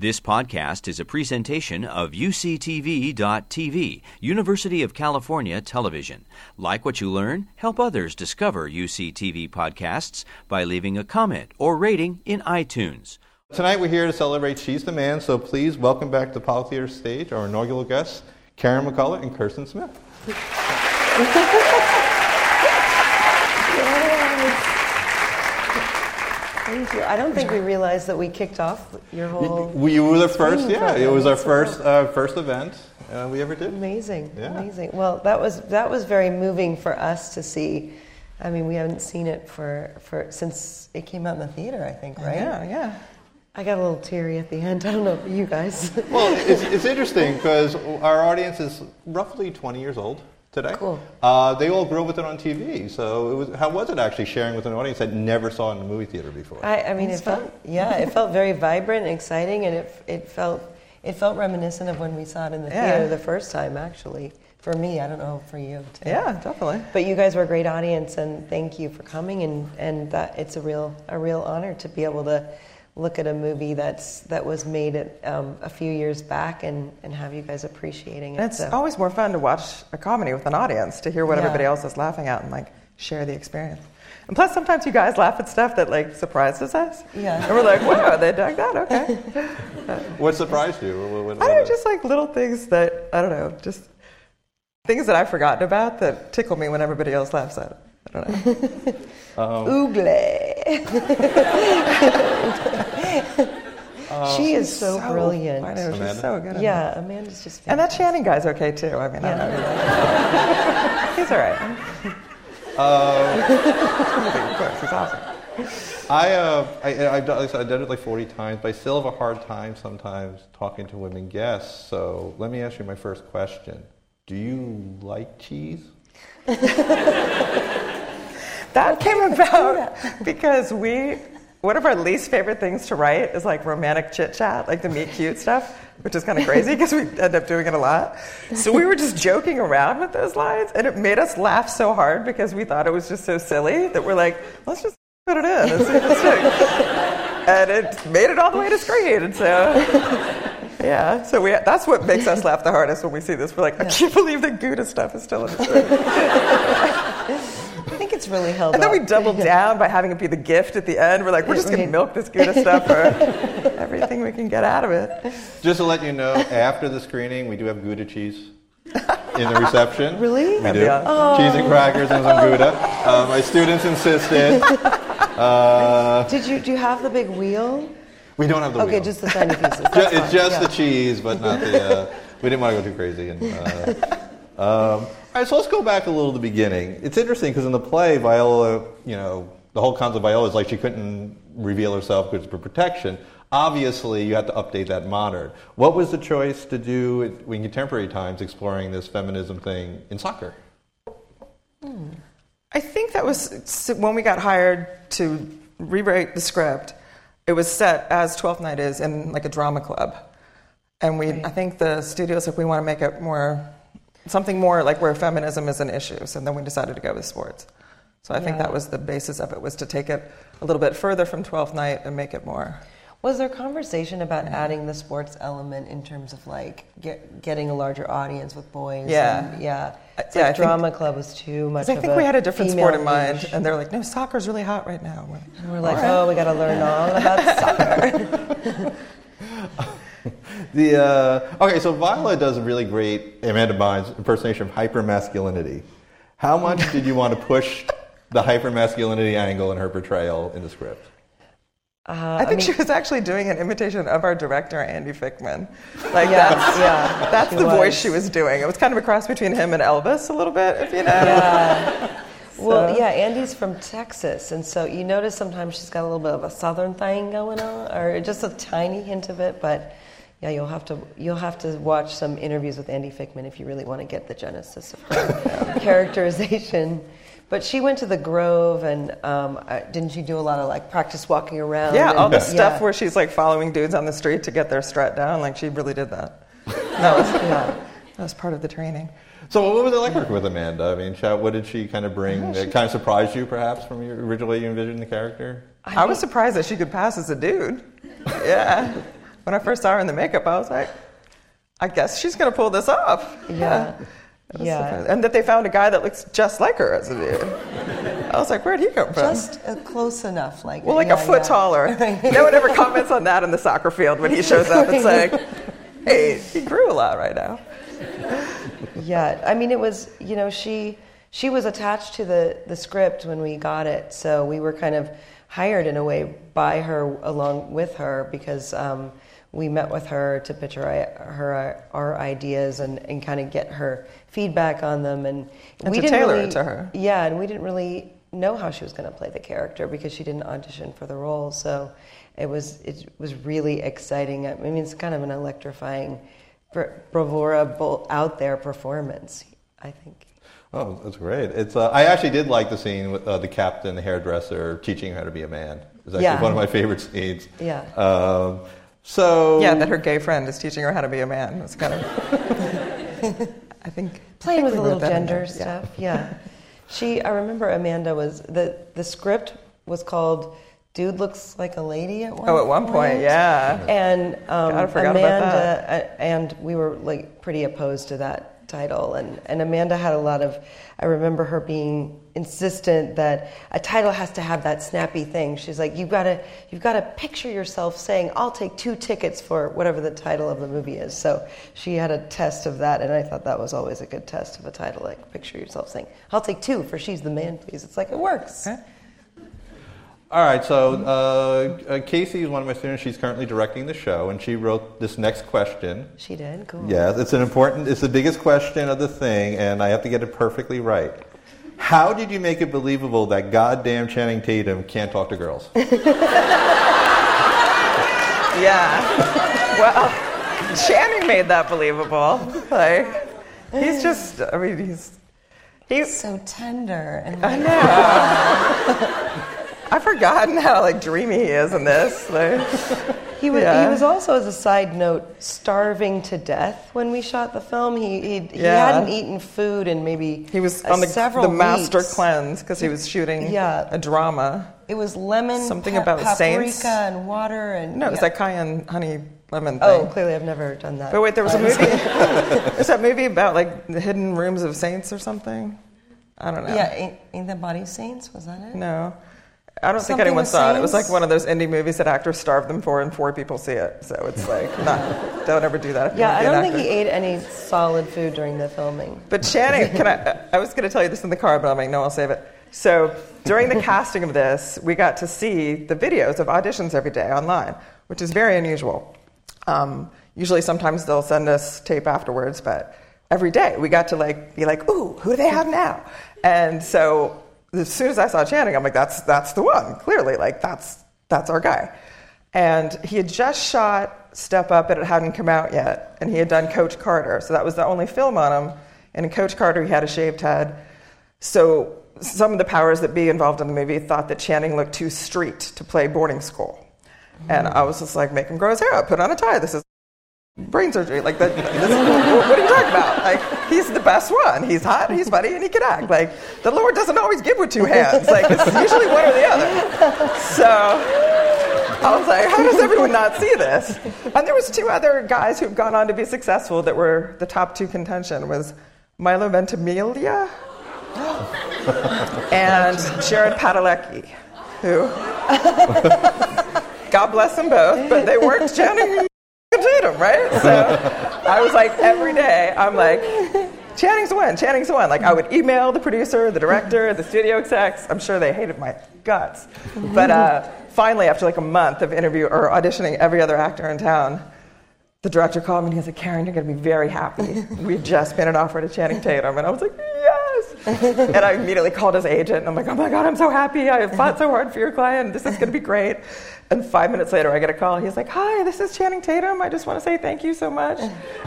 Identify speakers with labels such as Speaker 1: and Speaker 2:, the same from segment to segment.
Speaker 1: This podcast is a presentation of UCTV.tv, University of California Television. Like what you learn? Help others discover UCTV podcasts by leaving a comment or rating in iTunes.
Speaker 2: Tonight we're here to celebrate She's the Man, so please welcome back to Apollo Theater stage our inaugural guests, Karen McCullah and Kirsten Smith.
Speaker 3: Thank you. I don't think we realized that we kicked off your whole.
Speaker 2: We were the first,
Speaker 3: screening
Speaker 2: yeah. It was our
Speaker 3: That's
Speaker 2: first uh, first event uh, we ever did.
Speaker 3: Amazing,
Speaker 2: Yeah.
Speaker 3: amazing. Well, that was that was very moving for us to see. I mean, we haven't seen it for, for since it came out in the theater. I think, right?
Speaker 4: Yeah, yeah.
Speaker 3: I got a little teary at the end. I don't know about you guys.
Speaker 2: Well, it's, it's interesting because our audience is roughly 20 years old today.
Speaker 3: Cool.
Speaker 2: Uh, they all grew up with it on TV. So, it was, how was it actually sharing with an audience that never saw it in a movie theater before?
Speaker 3: I, I mean, it felt yeah, it felt very vibrant and exciting, and it it felt it felt reminiscent of when we saw it in the
Speaker 4: Yeah.
Speaker 3: theater the first time. Actually, for me, I don't know for you. Too.
Speaker 4: Yeah, definitely.
Speaker 3: But you guys were a great audience, and thank you for coming. And, and that it's a real a real honor to be able to look at a movie that's that was made at, um, a few years back, and, and have you guys appreciating it.
Speaker 4: And it's
Speaker 3: so.
Speaker 4: always more fun to watch a comedy with an audience to hear what
Speaker 3: Yeah.
Speaker 4: everybody else is laughing at and like share the experience. And plus, sometimes you guys laugh at stuff that like surprises us.
Speaker 3: Yeah.
Speaker 4: And we're like, wow, they dug that. Okay.
Speaker 2: What surprised you? What- what-
Speaker 4: I don't know, just like little things that I don't know, just things that I've forgotten about that tickle me when everybody else laughs at it. I don't know.
Speaker 3: Oogle. she is so, brilliant.
Speaker 4: I know she's so good. At it.
Speaker 3: Yeah, Amanda's just fantastic.
Speaker 4: And that
Speaker 3: fantastic.
Speaker 4: Channing guy's okay too. I mean, I don't know. He's all right. of course, he's awesome.
Speaker 2: I, uh, I, I've done, I I've done it like 40 times, but I still have a hard time sometimes talking to women guests. So let me ask you my first question. Do you like cheese?
Speaker 4: That came about because we, one of our least favorite things to write is like romantic chit chat, like the meet cute stuff, which is kind of crazy because we end up doing it a lot. So we were just joking around with those lines, and it made us laugh so hard because we thought it was just so silly that we're like, let's just put it in and see it sticks. And it made it all the way to screen, and so. Yeah, so we, that's what makes us laugh the hardest when we see this. We're like, I can't believe the Gouda stuff is still in the script.
Speaker 3: I think it's really held
Speaker 4: And then we
Speaker 3: up.
Speaker 4: doubled down by having it be the gift at the end. We're like, we're just going to milk this Gouda stuff for everything we can get out of it.
Speaker 2: Just to let you know, after the screening, we do have Gouda cheese in the reception.
Speaker 3: Really?
Speaker 2: We
Speaker 4: That'd
Speaker 2: do.
Speaker 4: be awesome.
Speaker 2: Cheese and crackers and some Gouda. Uh, my students insisted. Uh,
Speaker 3: Did you do you have the big wheel?
Speaker 2: we don't have the
Speaker 3: Okay,
Speaker 2: wheel.
Speaker 3: just the tiny pieces.
Speaker 2: Ju-
Speaker 3: That's
Speaker 2: it's
Speaker 3: fine.
Speaker 2: just
Speaker 3: Yeah.
Speaker 2: the cheese, but not the. Uh, we didn't want to go too crazy. And, uh, um, all right, so let's go back a little to the beginning. It's interesting because in the play, Viola, you know, the whole concept of Viola is like she couldn't reveal herself because for protection. Obviously, you had to update that modern. What was the choice to do in in contemporary times, exploring this feminism thing in soccer? Hmm.
Speaker 4: I think that was when we got hired to rewrite the script. It was set as Twelfth Night is in like a drama club, and we. I think the studio said we want to make it more something more like where feminism is an issue. So then we decided to go with sports. So I think that was the basis of it was to take it a little bit further from Twelfth Night and make it more.
Speaker 3: Was there conversation about mm-hmm. adding the sports element in terms of like get, getting a larger audience with boys?
Speaker 4: Yeah.
Speaker 3: and- yeah. Uh, it's
Speaker 4: Yeah,
Speaker 3: like
Speaker 4: I think-
Speaker 3: drama club was too much.
Speaker 4: I think we had a different sport in mind,
Speaker 3: niche.
Speaker 4: and they're like, "No, soccer's really hot right now." We're like,
Speaker 3: And we're like, oh, we got to learn all about soccer.
Speaker 2: The uh, okay, so Viola does a really great Amanda Bynes impersonation of hypermasculinity. How much did you want to push the hypermasculinity angle in her portrayal in the script?
Speaker 3: Uh,
Speaker 4: I think
Speaker 3: mean-
Speaker 4: she was actually doing an imitation of our director Andy Fickman. Like
Speaker 3: Yeah,
Speaker 4: that's
Speaker 3: yeah,
Speaker 4: that's
Speaker 3: she
Speaker 4: the voice she was doing. It was kind of a cross between him and Elvis a little bit, if you know.
Speaker 3: Yeah. Well, yeah, Andy's from Texas, and so you notice sometimes she's got a little bit of a southern thing going on, or just a tiny hint of it. But yeah, you'll have to you'll have to watch some interviews with Andy Fickman if you really want to get the genesis of her characterization. But she went to the Grove, and um, didn't she do a lot of like practice walking around?
Speaker 4: Yeah, all
Speaker 3: and-
Speaker 4: the stuff
Speaker 3: yeah.
Speaker 4: where she's like following dudes on the street to get their strut down. Like she really did that. That was
Speaker 3: Yeah.
Speaker 4: that was part of the training.
Speaker 2: So, what was it like working with Amanda? I mean, what did she kind of bring that kind of surprised you, perhaps, from your originally you envisioned the character?
Speaker 4: I, was surprised that she could pass as a dude. yeah. When I first saw her in the makeup, I was like, I guess she's going to pull this off.
Speaker 3: Yeah. Yeah.
Speaker 4: And that they found a guy that looks just like her as a dude. I was like, where'd he come from?
Speaker 3: Just uh, close enough, like
Speaker 4: well, like
Speaker 3: yeah,
Speaker 4: a foot
Speaker 3: yeah.
Speaker 4: taller. no one ever comments on that in the soccer field when he shows up. It's like, hey, he grew a lot right now.
Speaker 3: Yeah, I mean, it was you know she she was attached to the the script when we got it, so we were kind of hired in a way by her along with her because um, we met with her to pitch her her our ideas and, and kind of get her feedback on them and,
Speaker 4: And
Speaker 3: we
Speaker 4: to
Speaker 3: didn't
Speaker 4: tailor
Speaker 3: really,
Speaker 4: it to her.
Speaker 3: Yeah, and we didn't really know how she was going to play the character because she didn't audition for the role, so it was it was really exciting. I mean, it's kind of an electrifying bravura out there performance. I think.
Speaker 2: Oh, that's great. It's uh, I actually did like the scene with uh, the captain, the hairdresser, teaching her how to be a man. It's actually
Speaker 3: Yeah.
Speaker 2: one of my favorite scenes.
Speaker 3: Yeah.
Speaker 2: Um, so
Speaker 4: Yeah, that her gay friend is teaching her how to be a man. It's kind of. I think.
Speaker 3: Playing
Speaker 4: I
Speaker 3: with
Speaker 4: think
Speaker 3: a little
Speaker 4: wrote that in
Speaker 3: gender
Speaker 4: there. Yeah.
Speaker 3: stuff. Yeah. She. I remember Amanda was the the script was called "Dude Looks Like a Lady" at one.
Speaker 4: Oh, at one point, yeah.
Speaker 3: And um,
Speaker 4: God, I forgot about
Speaker 3: Amanda uh, and we were like pretty opposed to that title, and and Amanda had a lot of. I remember her being insistent that a title has to have that snappy thing. She's like, you've got to you've got to picture yourself saying, "I'll take two tickets for whatever the title of the movie is." So she had a test of that, and I thought that was always a good test of a title. Like, picture yourself saying, "I'll take two for She's the Man, Please." It's like it works.
Speaker 4: Okay.
Speaker 2: All right, so uh, uh, Casey is one of my students. She's currently directing the show, and she wrote this next question.
Speaker 3: She did. Cool.
Speaker 2: Yes, it's an important, it's the biggest question of the thing, and I have to get it perfectly right. How did you make it believable that goddamn Channing Tatum can't talk to girls?
Speaker 4: Yeah. Well, Channing made that believable. Like, he's just, I mean, he's. He's,
Speaker 3: So tender and
Speaker 4: I know. I've forgotten how like dreamy he is in this. Like,
Speaker 3: He was,
Speaker 4: Yeah.
Speaker 3: he was also, as a side note, starving to death when we shot the film. He, he, he
Speaker 4: Yeah.
Speaker 3: hadn't eaten food in maybe
Speaker 4: he was on the,
Speaker 3: several
Speaker 4: the master
Speaker 3: weeks.
Speaker 4: cleanse because he was shooting
Speaker 3: Yeah.
Speaker 4: a drama.
Speaker 3: It was lemon,
Speaker 4: Something
Speaker 3: pa-
Speaker 4: about
Speaker 3: paprika,
Speaker 4: saints?
Speaker 3: and water. and
Speaker 4: No, it's
Speaker 3: yeah.
Speaker 4: like cayenne honey lemon oh, thing.
Speaker 3: Oh, clearly I've never done that.
Speaker 4: But wait, there was a movie. There's that movie about like the hidden rooms of saints or something. I don't know.
Speaker 3: Yeah, ain't, ain't that Body Saints? Was that it?
Speaker 4: No. I don't think anyone saw it. It was like one of those indie movies that actors starve them for, and four people see it. So it's like, not, don't ever do that.
Speaker 3: Yeah, I don't think he ate any solid food during the filming.
Speaker 4: But Channing, can I? I was going to tell you this in the car, but I'm like, no, I'll save it. So during the casting of this, we got to see the videos of auditions every day online, which is very unusual. Um, usually, sometimes they'll send us tape afterwards, but every day we got to like be like, ooh, who do they have now? And so as soon as I saw Channing, I'm like, that's that's the one. Clearly, like that's that's our guy. And he had just shot Step Up, but it hadn't come out yet. And he had done Coach Carter, so that was the only film on him. And in Coach Carter, he had a shaved head. So some of the powers that be involved in the movie thought that Channing looked too street to play boarding school. And I was just like, make him grow his hair out, put on a tie. This is brain surgery. Like, that, this, what are you talking about? Like, he's the best one. He's hot, he's funny, and he can act. Like, the Lord doesn't always give with two hands. Like, it's usually one or the other. So I was like, how does everyone not see this? And there was two other guys who've gone on to be successful that were the top two contention was Milo Ventimiglia and Jared Padalecki, who God bless them both, but they weren't Channing Tatum, right? So I was like, every day, I'm like, Channing's the one, Channing's the one. Like, I would email the producer, the director, the studio execs. I'm sure they hated my guts. But uh, finally, after like a month of interview or auditioning every other actor in town, the director called me and he like, Karen, you're going to be very happy. We've just made an offer to Channing Tatum. And I was like, yes. and I immediately called his agent and I'm like, oh my God, I'm so happy. I fought so hard for your client. This is going to be great. And five minutes later, I get a call. He's like, hi, this is Channing Tatum. I just want to say thank you so much.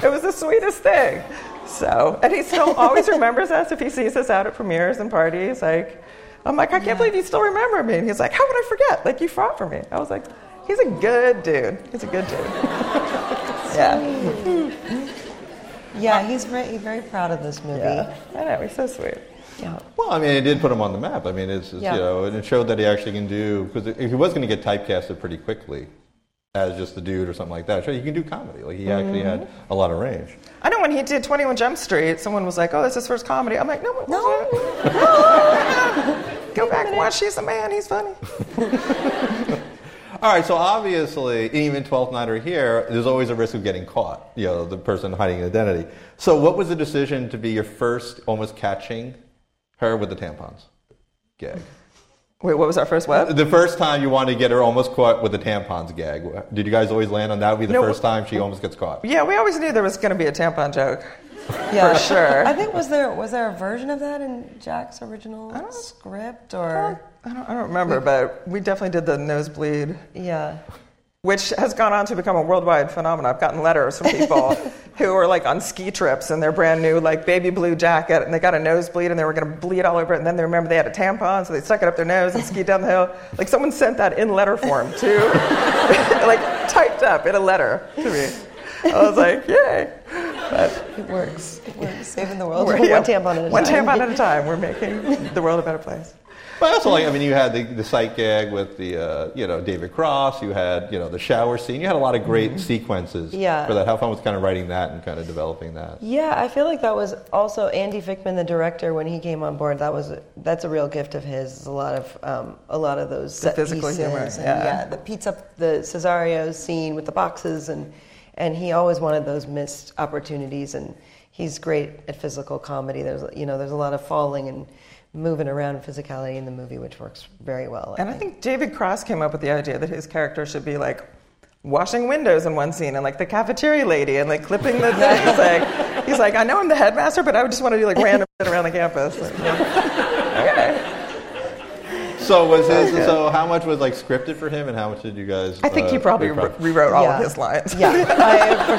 Speaker 4: It was the sweetest thing. So, and he still always remembers us if he sees us out at premieres and parties. Like, I'm like, I can't believe you still remember me. And he's like, how would I forget? Like, you fought for me. I was like, he's a good dude. He's a good dude. yeah.
Speaker 3: Yeah, he's very, very proud of this movie.
Speaker 4: Yeah. I know, he's so sweet.
Speaker 3: Yeah.
Speaker 2: Well, I mean, it did put him on the map. I mean, it's, it's
Speaker 3: Yeah.
Speaker 2: you know, and it showed that he actually can do because he was going to get typecasted pretty quickly. as just the dude or something like that. So you can do comedy. Like he actually
Speaker 3: Mm-hmm.
Speaker 2: had a lot of range.
Speaker 4: I know when he did 21 Jump Street, someone was like, "Oh, that's his first comedy." I'm like, "No, no,
Speaker 3: No.
Speaker 4: wasn't." Go back and watch. He's a man. He's funny.
Speaker 2: All right, so obviously, even 12th Night or here, there's always a risk of getting caught, you know, the person hiding an identity. So, what was the decision to be your first almost catching her with the tampons gag?
Speaker 4: Wait, what was our first what?
Speaker 2: The first time you wanted to get her almost caught with the tampons gag. Did you guys always land on that? Would be the
Speaker 4: No.
Speaker 2: first time she almost gets caught.
Speaker 4: Yeah, we always knew there was going to be a tampon joke.
Speaker 3: Yeah,
Speaker 4: For sure.
Speaker 3: I think was there was there a version of that in Jack's original script or
Speaker 4: I don't, I don't remember, but we definitely did the nosebleed,
Speaker 3: yeah.
Speaker 4: Which has gone on to become a worldwide phenomenon. I've gotten letters from people who are like on ski trips in their brand new like baby blue jacket, and they got a nosebleed, and they were going to bleed all over it, and then they remember they had a tampon, so they stuck it up their nose and skied down the hill. Like someone sent that in letter form too, like typed up in a letter to me. I was like, yay.
Speaker 3: It works. It works. Saving the world.
Speaker 4: We're-
Speaker 3: one tampon at a
Speaker 4: One
Speaker 3: time.
Speaker 4: tampon at a time. We're making the world a better place.
Speaker 2: But also, like, I mean, you had the, the sight gag with the, uh, you know, David Cross. You had, you know, the shower scene. You had a lot of great sequences
Speaker 3: Yeah.
Speaker 2: for that. How fun was kind of writing that and kind of developing that?
Speaker 3: Yeah, I feel like that was also Andy Fickman, the director, when he came on board. That was that's a real gift of his. A lot of um, a lot of those set
Speaker 4: physical
Speaker 3: pieces,
Speaker 4: humor,
Speaker 3: and,
Speaker 4: yeah.
Speaker 3: the pizza, the Cesario scene with the boxes, and and he always wanted those missed opportunities. And he's great at physical comedy. There's you know there's a lot of falling and moving around physicality in the movie, which works very well.
Speaker 4: And I think David Cross came up with the idea that his character should be like washing windows in one scene and like the cafeteria lady and like clipping the things. like he's like, I know I'm the headmaster, but I would just want to do like random shit around the campus. Like, okay.
Speaker 2: So was his? So how much was like scripted for him, and how much did you guys?
Speaker 4: I think he
Speaker 2: uh,
Speaker 4: probably re- rewrote all
Speaker 3: Yeah.
Speaker 4: of his lines.
Speaker 3: yeah, I, for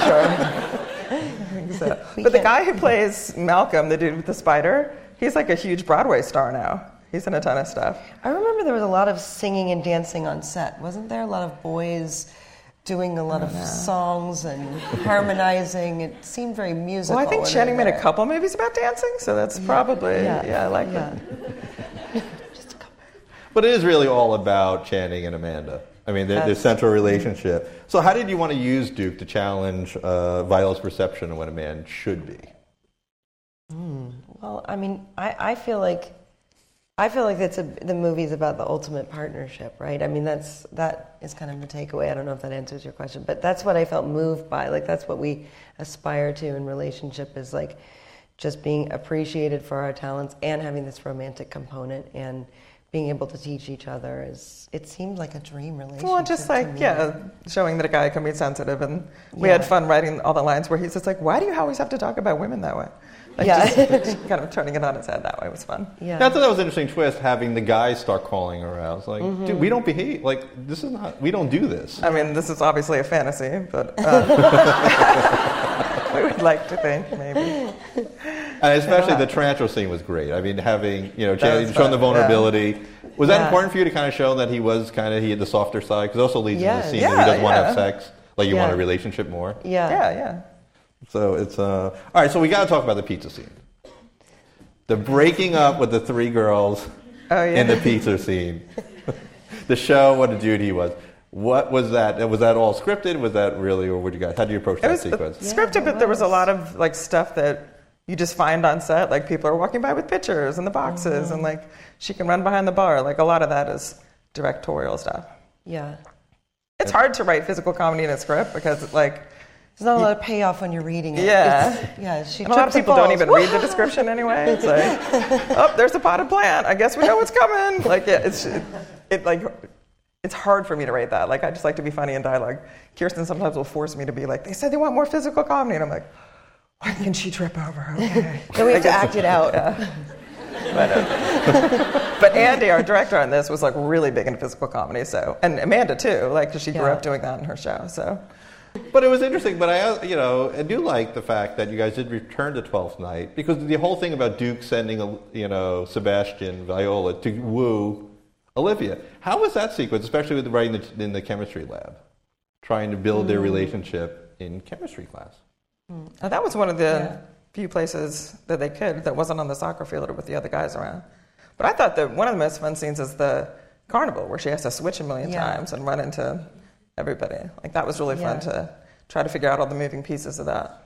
Speaker 3: sure.
Speaker 4: So- but the guy who plays Malcolm, the dude with the spider, he's like a huge Broadway star now. He's in a ton of stuff.
Speaker 3: I remember there was a lot of singing and dancing on set. Wasn't there a lot of boys doing a lot of songs and harmonizing? It seemed very musical.
Speaker 4: Well, I think Channing made a couple movies about dancing, so that's probably yeah,
Speaker 3: Yeah.
Speaker 4: I like
Speaker 3: Yeah.
Speaker 4: that.
Speaker 3: Just a couple.
Speaker 2: But it is really all about Channing and Amanda. I mean, their, their central relationship. So how did you want to use Duke to challenge uh, Viola's perception of what a man should be?
Speaker 3: Well, I mean, I, I feel like I feel like that's a, the movie's about the ultimate partnership, right? I mean, that's that is kind of the takeaway. I don't know if that answers your question, but that's what I felt moved by. Like that's what we aspire to in relationship is like just being appreciated for our talents and having this romantic component and being able to teach each other is it seems like a dream relationship.
Speaker 4: Well, just like yeah, showing that a guy can be sensitive, and we had fun writing all the lines where he's just like, "Why do you always have to talk about women that way?" Like
Speaker 3: Yeah.
Speaker 4: just kind of turning it on its head that way was fun.
Speaker 3: Yeah.
Speaker 2: I thought that was an interesting twist, having the guys start calling her out. It's like,
Speaker 3: Mm-hmm.
Speaker 2: dude, we don't behave. Like, this is not, we don't do this.
Speaker 4: I mean, this is obviously a fantasy, but uh, we would like to think maybe.
Speaker 2: And especially the tarantula scene was great. I mean, having, you know, Channing
Speaker 4: was
Speaker 2: showing the
Speaker 4: fun, yeah.
Speaker 2: vulnerability. Was that
Speaker 3: Yeah.
Speaker 2: important for you to kind of show that he was kind of, he had the softer side? Because it also leads
Speaker 3: Yeah.
Speaker 2: into the scene
Speaker 4: Yeah,
Speaker 2: that he doesn't want to have sex. Like, you want a relationship more.
Speaker 3: yeah.
Speaker 4: Yeah, yeah.
Speaker 2: So it's uh, all right. So we got to talk about the pizza scene. The breaking up with the three girls
Speaker 4: Oh, yeah.
Speaker 2: in the pizza scene. the show, what a dude he was. What was that? Was that all scripted? Was that really, or would you guys? How do you approach
Speaker 4: It
Speaker 2: that
Speaker 4: was
Speaker 2: sequence?
Speaker 4: scripted,
Speaker 3: it
Speaker 4: but there was a lot of like stuff that you just find on set. Like people are walking by with pictures and the boxes,
Speaker 3: Mm-hmm.
Speaker 4: and like she can run behind the bar. Like a lot of that is directorial stuff.
Speaker 3: Yeah.
Speaker 4: It's hard to write physical comedy in a script because like
Speaker 3: There's not a lot of payoff when you're reading it.
Speaker 4: Yeah.
Speaker 3: It's- yeah. She
Speaker 4: and a lot of people don't even read the description anyway. It's like, oh, there's a potted plant. I guess we know what's coming. Like yeah, it's it, it like it's hard for me to write that. Like I just like to be funny in dialogue. Kirsten sometimes will force me to be like, they said they want more physical comedy, and I'm like, why can she trip over? Okay.
Speaker 3: Then we have to act it out.
Speaker 4: But, uh, but Andy, our director on this, was like really big into physical comedy. So, and Amanda too, like she grew
Speaker 3: Yeah.
Speaker 4: up doing that in her show. So,
Speaker 2: But it was interesting. But I, uh, you know, I do like the fact that you guys did return to Twelfth Night because the whole thing about Duke sending, a, you know, Sebastian Viola to woo Olivia. How was that sequence, especially with writing the, in the chemistry lab, trying to build their relationship in chemistry class?
Speaker 4: uh, that was one of the
Speaker 3: Yeah.
Speaker 4: few places that they could that wasn't on the soccer field or with the other guys around. But I thought that one of the most fun scenes is the carnival where she has to switch a million
Speaker 3: Yeah.
Speaker 4: times and run into everybody. Like that was really fun to try to figure out all the moving pieces of that.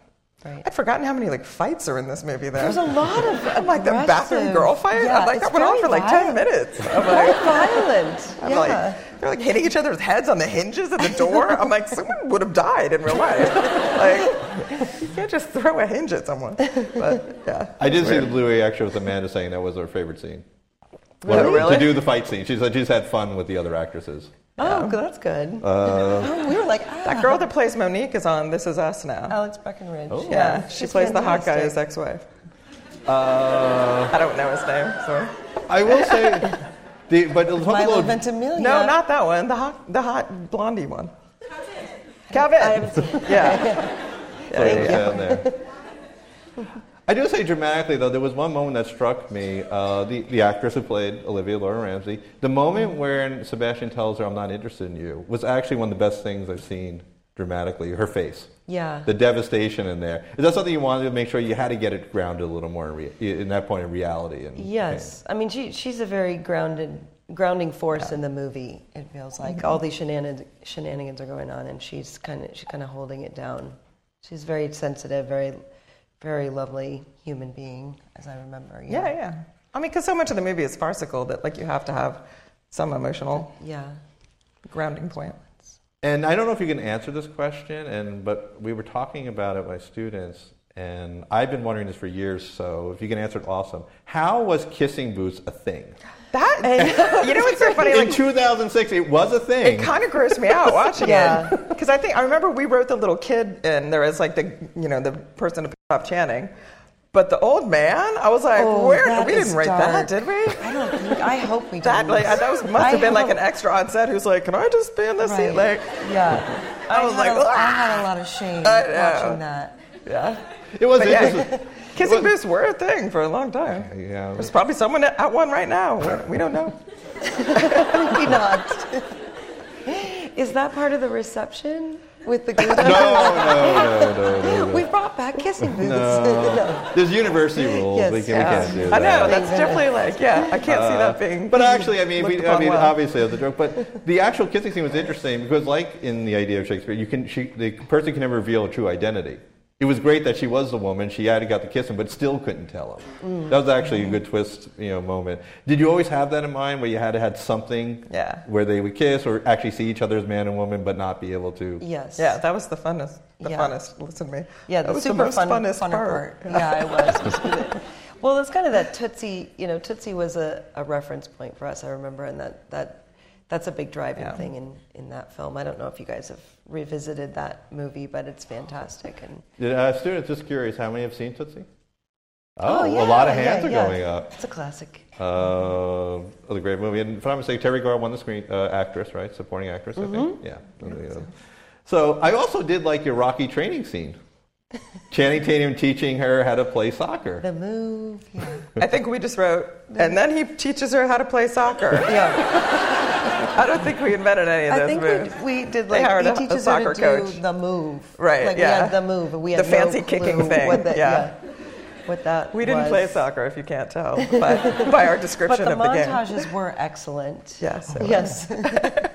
Speaker 3: Right.
Speaker 4: I'd forgotten how many like fights are in this movie. There,
Speaker 3: There's a lot of
Speaker 4: like the bathroom girl fight.
Speaker 3: Yeah,
Speaker 4: I'm like that went on
Speaker 3: very
Speaker 4: for like ten minutes. I'm
Speaker 3: Very
Speaker 4: like,
Speaker 3: violent.
Speaker 4: I'm
Speaker 3: yeah.
Speaker 4: like, they're like hitting each other's heads on the hinges of the door. I'm like, someone would have died in real life. Like, you can't just throw a hinge at someone. But yeah,
Speaker 2: I did
Speaker 4: it's
Speaker 2: see the
Speaker 4: weird.
Speaker 2: Blu-ray extra with Amanda saying that was her favorite scene.
Speaker 4: Really?
Speaker 2: Well,
Speaker 4: Really?
Speaker 2: To do the fight scene. She said she just had fun with the other actresses.
Speaker 3: oh, good, that's good.
Speaker 2: Uh,
Speaker 3: oh, we were like, ah.
Speaker 4: That girl that plays Monique is on This Is Us now.
Speaker 3: Alex Breckenridge.
Speaker 2: Oh.
Speaker 4: yeah, she
Speaker 3: she's
Speaker 4: plays the hot guy's ex-wife.
Speaker 2: uh,
Speaker 4: I don't know his name. Sorry.
Speaker 2: I will say, the, but let's talk a
Speaker 3: Milo
Speaker 2: little.
Speaker 3: Ventimiglia.
Speaker 4: No, not that one. The hot, the hot blondie one. Kevin.
Speaker 3: I haven't seen it.
Speaker 4: Yeah. yeah, yeah, yeah.
Speaker 2: I do say dramatically though, there was one moment that struck me. Uh, the the actress who played Olivia Laura Ramsey. The moment when Sebastian tells her, "I'm not interested in you," was actually one of the best things I've seen dramatically. Her face,
Speaker 3: Yeah.
Speaker 2: the devastation in there. Is that something you wanted to make sure you had to get it grounded a little more in, rea- in that point of reality? And
Speaker 3: Yes, I mean she she's a very grounded grounding force in the movie. It feels like all these shenanigans shenanigans are going on, and she's kind of she's kind of holding it down. She's very sensitive, very very lovely human being, as I remember.
Speaker 4: Yeah, yeah. I mean, because so much of the movie is farcical that like you have to have some emotional
Speaker 3: yeah.
Speaker 4: grounding point.
Speaker 2: And I don't know if you can answer this question, and but we were talking about it with my students, and I've been wondering this for years. So if you can answer it, awesome. How was kissing booths a thing?
Speaker 4: That you know what's so funny?
Speaker 2: In
Speaker 4: Like
Speaker 2: 2006, it was a thing.
Speaker 4: it kind of grossed me out watching
Speaker 3: Yeah.
Speaker 4: it because I think I remember we wrote the little kid and there was like the you know the person to pick up Channing, but the old man I was like,
Speaker 3: Oh,
Speaker 4: where
Speaker 3: that
Speaker 4: we didn't write that, did we?
Speaker 3: I don't think. I hope we didn't.
Speaker 4: like that was must
Speaker 3: I
Speaker 4: have been like an extra on set who's like, can I just be in this
Speaker 3: Right.
Speaker 4: seat? Like,
Speaker 3: Yeah.
Speaker 4: I was
Speaker 3: had
Speaker 4: like,
Speaker 3: a, I
Speaker 4: "Ah."
Speaker 3: had a lot of shame
Speaker 4: I
Speaker 3: watching that.
Speaker 4: Yeah.
Speaker 2: It was
Speaker 4: But yeah,
Speaker 2: interesting.
Speaker 4: kissing booths were a thing for a long time.
Speaker 2: Yeah.
Speaker 4: There's probably someone at at one right now. We- We don't know.
Speaker 3: Maybe not. Is that part of the reception with the Gouda?
Speaker 2: No, no, no, no, no.
Speaker 3: We brought back kissing booths.
Speaker 2: No. There's university rules.
Speaker 3: Yes,
Speaker 2: we, can,
Speaker 3: yeah.
Speaker 2: we can't do
Speaker 4: I know that's definitely like yeah. I can't see that uh, being.
Speaker 2: But actually, I mean, we, I mean,
Speaker 4: well.
Speaker 2: obviously, it was a joke. But the actual kissing scene was interesting because, like in the idea of Shakespeare, you can she, the person can never reveal a true identity. It was great that she was the woman. She had got to kiss him, but still couldn't tell him. Mm. That was actually a good twist, you know, moment. Did you always have that in mind, where you had to had something,
Speaker 4: Yeah.
Speaker 2: where they would kiss or actually see each other as man and woman, but not be able to?
Speaker 3: Yes.
Speaker 4: Yeah, that was the funnest. The
Speaker 3: Yeah.
Speaker 4: funnest. Listen to me.
Speaker 3: Yeah,
Speaker 4: that was
Speaker 3: super
Speaker 4: the most
Speaker 3: fun,
Speaker 4: funnest
Speaker 3: funner
Speaker 4: part.
Speaker 3: part. Yeah, it was. It was well, it's kind of that Tootsie. You know, Tootsie was a, a reference point for us. I remember, and that that that's a big driving
Speaker 4: Yeah.
Speaker 3: thing in in that film. I don't know if you guys have revisited that movie, but it's fantastic. And
Speaker 2: Did, uh, students, just curious, how many have seen Tootsie?
Speaker 3: Oh,
Speaker 2: a
Speaker 3: yeah,
Speaker 2: lot of
Speaker 3: yeah,
Speaker 2: hands are
Speaker 3: yeah.
Speaker 2: going up.
Speaker 3: it's a classic.
Speaker 2: Uh, a great movie. And if I'm not mistaken, Teri Garr won the screen uh, actress, right? Supporting actress, I
Speaker 3: Mm-hmm.
Speaker 2: think. Yeah. Uh, So I also did like your Rocky training scene. Channing Tatum teaching her how to play soccer.
Speaker 3: The move. Yeah.
Speaker 4: I think we just wrote, and then he teaches her how to play soccer.
Speaker 3: yeah.
Speaker 4: I don't think we invented any of
Speaker 3: I
Speaker 4: those
Speaker 3: think
Speaker 4: moves.
Speaker 3: we, we did
Speaker 4: They
Speaker 3: like
Speaker 4: hired
Speaker 3: he
Speaker 4: a- a
Speaker 3: teaches
Speaker 4: soccer
Speaker 3: her to do the move.
Speaker 4: Right,
Speaker 3: Like
Speaker 4: yeah.
Speaker 3: we had the move, and we had
Speaker 4: The
Speaker 3: no
Speaker 4: fancy kicking thing,
Speaker 3: What the,
Speaker 4: yeah.
Speaker 3: What that
Speaker 4: We didn't
Speaker 3: was.
Speaker 4: play soccer, if you can't tell, by, by our
Speaker 3: But
Speaker 4: description
Speaker 3: the
Speaker 4: of the game.
Speaker 3: But the montages were excellent.
Speaker 4: Yes, they were.
Speaker 3: Yes.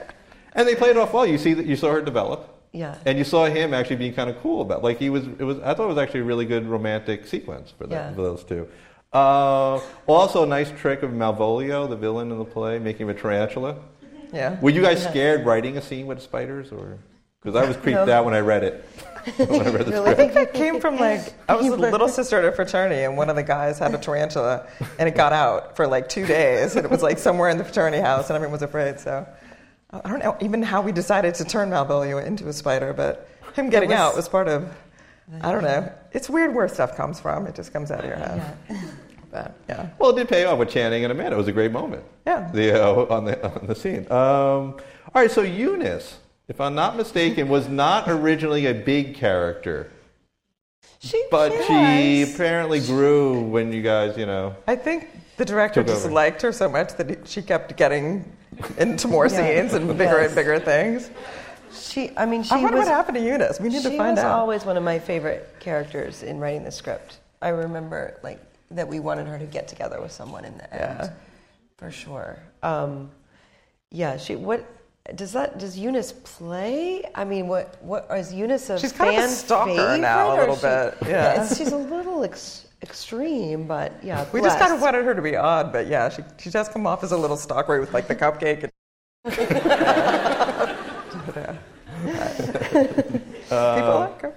Speaker 2: And they played it off well. You see that you saw her develop.
Speaker 3: Yeah.
Speaker 2: And you saw him actually being kind of cool about it. like he was it was I thought it was actually a really good romantic sequence for, that,
Speaker 3: Yeah.
Speaker 2: for those two. Uh, also a nice trick of Malvolio, the villain in the play, making him a tarantula.
Speaker 4: Yeah.
Speaker 2: Were you guys scared writing a scene with spiders, or because I was creeped
Speaker 3: No.
Speaker 2: out when I read it? when I read the
Speaker 3: Really?
Speaker 4: I think it came from like I was a little sister at a fraternity, and one of the guys had a tarantula, and it got out for like two days, and it was like somewhere in the fraternity house, and everyone was afraid. So I don't know even how we decided to turn Malvolio into a spider, but him getting
Speaker 3: was-
Speaker 4: out was part of. I don't know. It's weird where stuff comes from. It just comes out of your head. But yeah,
Speaker 2: Well, it did pay off with Channing and Amanda. It was a great moment.
Speaker 4: Yeah.
Speaker 2: The, uh, on the on the scene. Um, all right. So Eunice, if I'm not mistaken, was not originally a big character,
Speaker 3: She
Speaker 2: but she apparently grew when you guys, you know.
Speaker 4: I think the director just
Speaker 2: over.
Speaker 4: liked her so much that she kept getting into more
Speaker 3: Yeah.
Speaker 4: scenes and bigger
Speaker 3: Yes.
Speaker 4: and bigger things.
Speaker 3: She. I mean, she
Speaker 4: I wonder
Speaker 3: was.
Speaker 4: what happened to Eunice. We need to find out.
Speaker 3: She was always one of my favorite characters in writing the script. I remember like that we wanted her to get together with someone in the end,
Speaker 4: Yeah.
Speaker 3: for sure. Um, yeah, she what does that does Eunice play? I mean, what what is Eunice a
Speaker 4: She's kind of a
Speaker 3: fan
Speaker 4: stalker
Speaker 3: favorite,
Speaker 4: now, a little
Speaker 3: she-
Speaker 4: bit, yeah.
Speaker 3: it's- she's a little ex, extreme, but yeah.
Speaker 4: We just kind of wanted her to be odd, but yeah, she, she does come off as a little stalker with like the cupcake. And, People like her.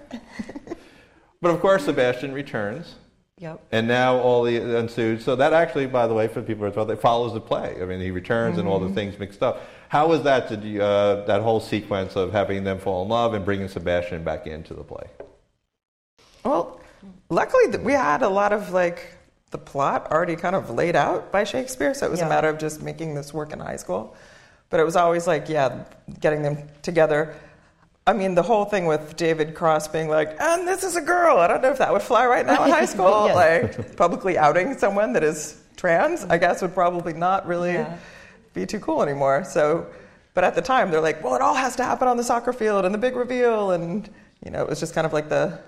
Speaker 2: But of course, Sebastian returns.
Speaker 3: Yep.
Speaker 2: And now all the ensued. So that actually, by the way, for people as well, that follows the play. I mean, he returns and all the things mixed up. How was that? Did you, uh, that whole sequence of having them fall in love and bringing Sebastian back into the play?
Speaker 4: Well, luckily th- we had a lot of like the plot already kind of laid out by Shakespeare, so it was
Speaker 3: Yeah.
Speaker 4: a matter of just making this work in high school. But it was always like, yeah, getting them together. I mean, the whole thing with David Cross being like, and this is a girl. I don't know if that would fly right now in high school.
Speaker 3: Yeah.
Speaker 4: Like, publicly outing someone that is trans, I guess, would probably not really
Speaker 3: Yeah.
Speaker 4: be too cool anymore. So, but at the time, they're like, well, it all has to happen on the soccer field and the big reveal. And, you know, it was just kind of like the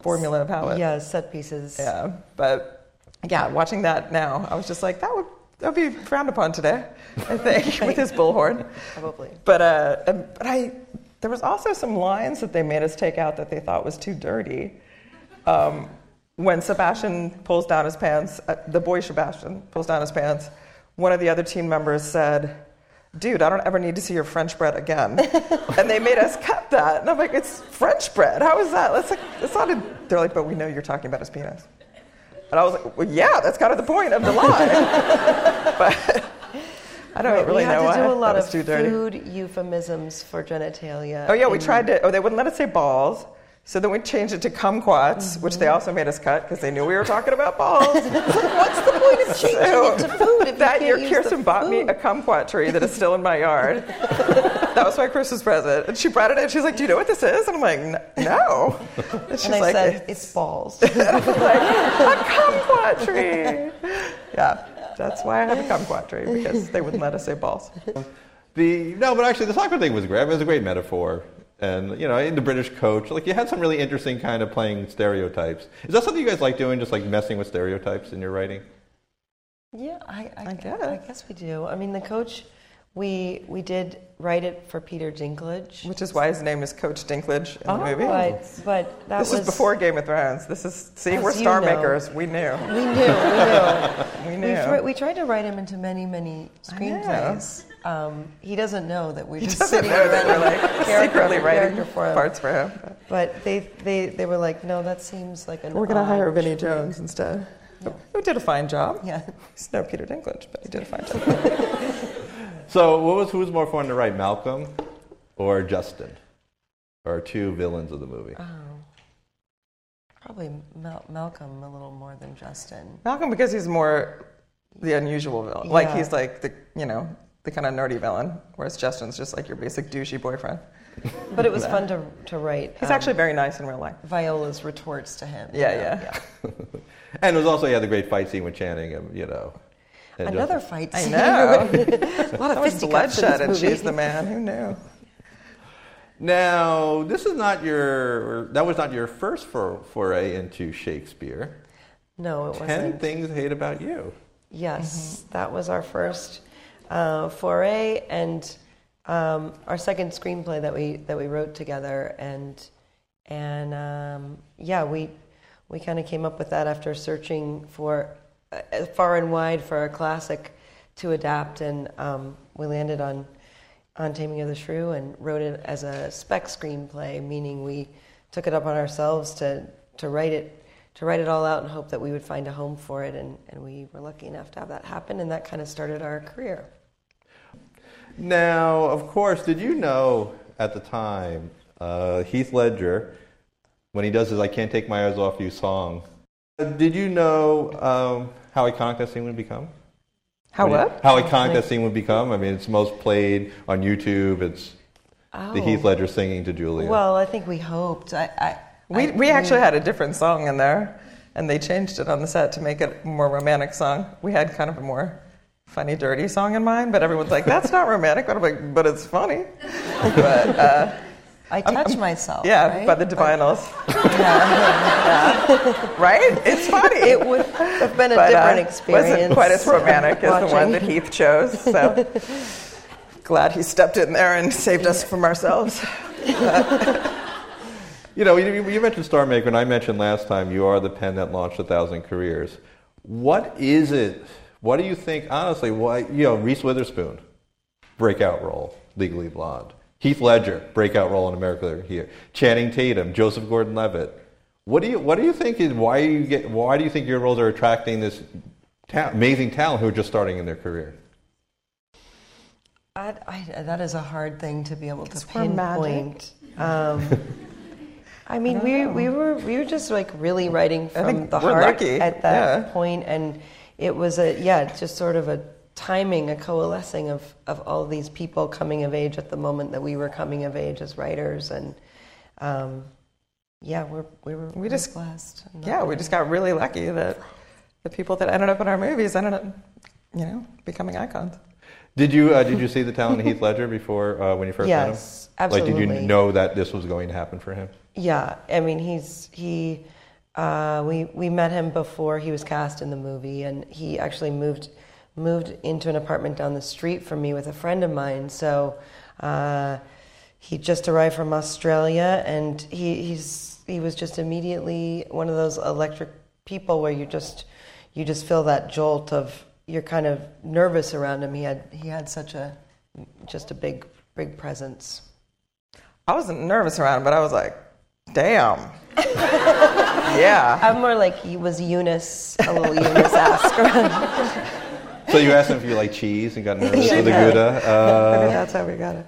Speaker 4: formula of how it.
Speaker 3: Yeah, set pieces.
Speaker 4: Yeah. But yeah, watching that now, I was just like, that would, that would be frowned upon today, I think, with his bullhorn.
Speaker 3: Probably.
Speaker 4: But, uh, but I, there was also some lines that they made us take out that they thought was too dirty. Um, when Sebastian pulls down his pants, uh, the boy Sebastian pulls down his pants, one of the other team members said, Dude, I don't ever need to see your French bread again. and they made us cut that. And I'm like, It's French bread. How is that? That's like, it's not a, they're like, But we know you're talking about his penis. And I was like, Well, yeah, that's kind of the point of the line. but I don't
Speaker 3: Right,
Speaker 4: really
Speaker 3: we had
Speaker 4: know
Speaker 3: to do a lot of food euphemisms for genitalia.
Speaker 4: Oh yeah, we tried to. Oh, they wouldn't let us say balls. So then we changed it to kumquats, which
Speaker 3: Mm-hmm.
Speaker 4: they also made us cut because they knew we were talking about balls.
Speaker 3: What's the point of changing it to food if you
Speaker 4: that
Speaker 3: can't
Speaker 4: year, Kirsten bought me a kumquat tree that is still in my yard. that was my Christmas present, and she brought it in. She's like, "Do you know what this is?" And I'm like, "No." And she's
Speaker 3: And I
Speaker 4: like,
Speaker 3: said, it's balls.
Speaker 4: like, "A kumquat tree." Yeah, that's why I have a kumquat tree because they wouldn't let us say balls.
Speaker 2: The no, but actually, the soccer thing was great. I mean, it was a great metaphor, and you know, in the British coach, like you had some really interesting kind of playing stereotypes. Is that something you guys like doing, just like messing with stereotypes in your writing?
Speaker 3: Yeah, I, I,
Speaker 4: I guess.
Speaker 3: I guess we do. I mean, the coach, we we did write it for Peter Dinklage.
Speaker 4: Which is why his name is Coach Dinklage in the
Speaker 3: Oh,
Speaker 4: movie.
Speaker 3: But but that
Speaker 4: This
Speaker 3: was
Speaker 4: is before Game of Thrones. This is see, we're star
Speaker 3: know.
Speaker 4: makers. We knew.
Speaker 3: We knew, we knew.
Speaker 4: We
Speaker 3: we,
Speaker 4: knew.
Speaker 3: we tried to write him into many, many screenplays. Um, he doesn't know that we're
Speaker 4: He
Speaker 3: just sitting
Speaker 4: know that
Speaker 3: there
Speaker 4: we're like secretly writing
Speaker 3: for him.
Speaker 4: parts for him.
Speaker 3: But they, they, they were like, no, that seems like an.
Speaker 4: We're gonna hire Vinnie
Speaker 3: choice."
Speaker 4: Jones instead. Who did a fine job.
Speaker 3: Yeah.
Speaker 4: He's no Peter Dinklage, but he did a fine job.
Speaker 2: So, what was who was more fun to write, Malcolm or Justin, or two villains of the movie?
Speaker 3: Oh. Probably Mal- Malcolm a little more than Justin.
Speaker 4: Malcolm because he's more the unusual villain. Like he's like the you know the kind of nerdy villain, whereas Justin's just like your basic douchey boyfriend.
Speaker 3: But it was fun to, to write.
Speaker 4: He's
Speaker 3: um,
Speaker 4: actually very nice in real life.
Speaker 3: Viola's retorts to him. you
Speaker 4: Yeah,
Speaker 3: know?
Speaker 4: yeah.
Speaker 2: And it was also he had the great fight scene with Channing, you know. And
Speaker 3: Another
Speaker 2: Justin.
Speaker 3: fight
Speaker 4: I know.
Speaker 3: a lot of
Speaker 4: That was
Speaker 3: fisticuffs
Speaker 4: bloodshed, and she's the man. Who knew?
Speaker 2: Now, this is not your. That was not your first for, foray into Shakespeare.
Speaker 3: No, it
Speaker 2: Ten
Speaker 3: wasn't.
Speaker 2: Ten things I hate about you.
Speaker 3: Yes, that was our first uh, foray and um, our second screenplay that we that we wrote together, and and um, yeah, we we kind of came up with that after searching for uh, far and wide for a classic to adapt, and um, we landed on on Taming of the Shrew and wrote it as a spec screenplay, meaning we took it up on ourselves to to write it to write it all out and hope that we would find a home for it, and, and we were lucky enough to have that happen, and that kind of started our career.
Speaker 2: Now, of course, did you know at the time uh, Heath Ledger, when he does his "I Can't Take My Eyes Off You" song, uh, did you know um, how iconic that scene would become?
Speaker 4: How
Speaker 2: What you-
Speaker 4: what?
Speaker 2: How iconic that scene would become? I mean, it's most played on YouTube. It's the
Speaker 3: Oh.
Speaker 2: Heath Ledger singing to Julia.
Speaker 3: Well, I think we hoped. I, I,
Speaker 4: We,
Speaker 3: I-
Speaker 4: we actually had a different song in there, and they changed it on the set to make it a more romantic song. We had kind of a more funny, dirty song in mind, but everyone's like, "That's not romantic." But I'm like, "But it's funny." But uh,
Speaker 3: I touch myself.
Speaker 4: yeah,
Speaker 3: right?
Speaker 4: by the Divinyls,
Speaker 3: Yeah.
Speaker 4: right? It's funny.
Speaker 3: it would have been a
Speaker 4: but, uh,
Speaker 3: different experience.
Speaker 4: wasn't quite as romantic as the one that Heath chose. So, glad he stepped in there and saved us from ourselves.
Speaker 2: You know, you, you mentioned Star Maker, and I mentioned last time you are the pen that launched a thousand careers. What is it? What do you think, honestly, why, you know, Reese Witherspoon, breakout role, Legally Blonde. Heath Ledger, breakout role in America here. Channing Tatum, Joseph Gordon-Levitt. What do you What do you think is why you get Why do you think your roles are attracting this ta- amazing talent who are just starting in their career?
Speaker 3: I, I, that is a hard thing to be able to pinpoint. Um, I mean, we, we were we were just like really writing from the heart
Speaker 4: lucky,
Speaker 3: at that
Speaker 4: yeah.
Speaker 3: point, and it was a yeah, just sort of a timing, a coalescing of of all these people coming of age at the moment that we were coming of age as writers, and um, yeah, we're we were
Speaker 4: We just-
Speaker 3: blessed. in that
Speaker 4: Yeah, we just got really lucky that the people that ended up in our movies ended up, you know, becoming icons.
Speaker 2: Did you uh, Did you see the talent in Heath Ledger before uh, when you first
Speaker 3: Yes,
Speaker 2: met him? Yes, absolutely. Like, did you know that this was going to happen for him?
Speaker 3: Yeah, I mean he's he. Uh, we we met him before he was cast in the movie, and he actually moved moved into an apartment down the street from me with a friend of mine. So uh, he just arrived from Australia, and he he's he was just immediately one of those electric people where you just you just feel that jolt of you're kind of nervous around him. He had he had such a just a big big presence.
Speaker 4: I wasn't nervous around him, but I was like, damn. yeah.
Speaker 3: I'm more like he was Eunice, a little Eunice ask.
Speaker 2: So you asked him if you like cheese and got nervous
Speaker 3: Yeah.
Speaker 2: with the Gouda. Uh,
Speaker 4: That's how we got it.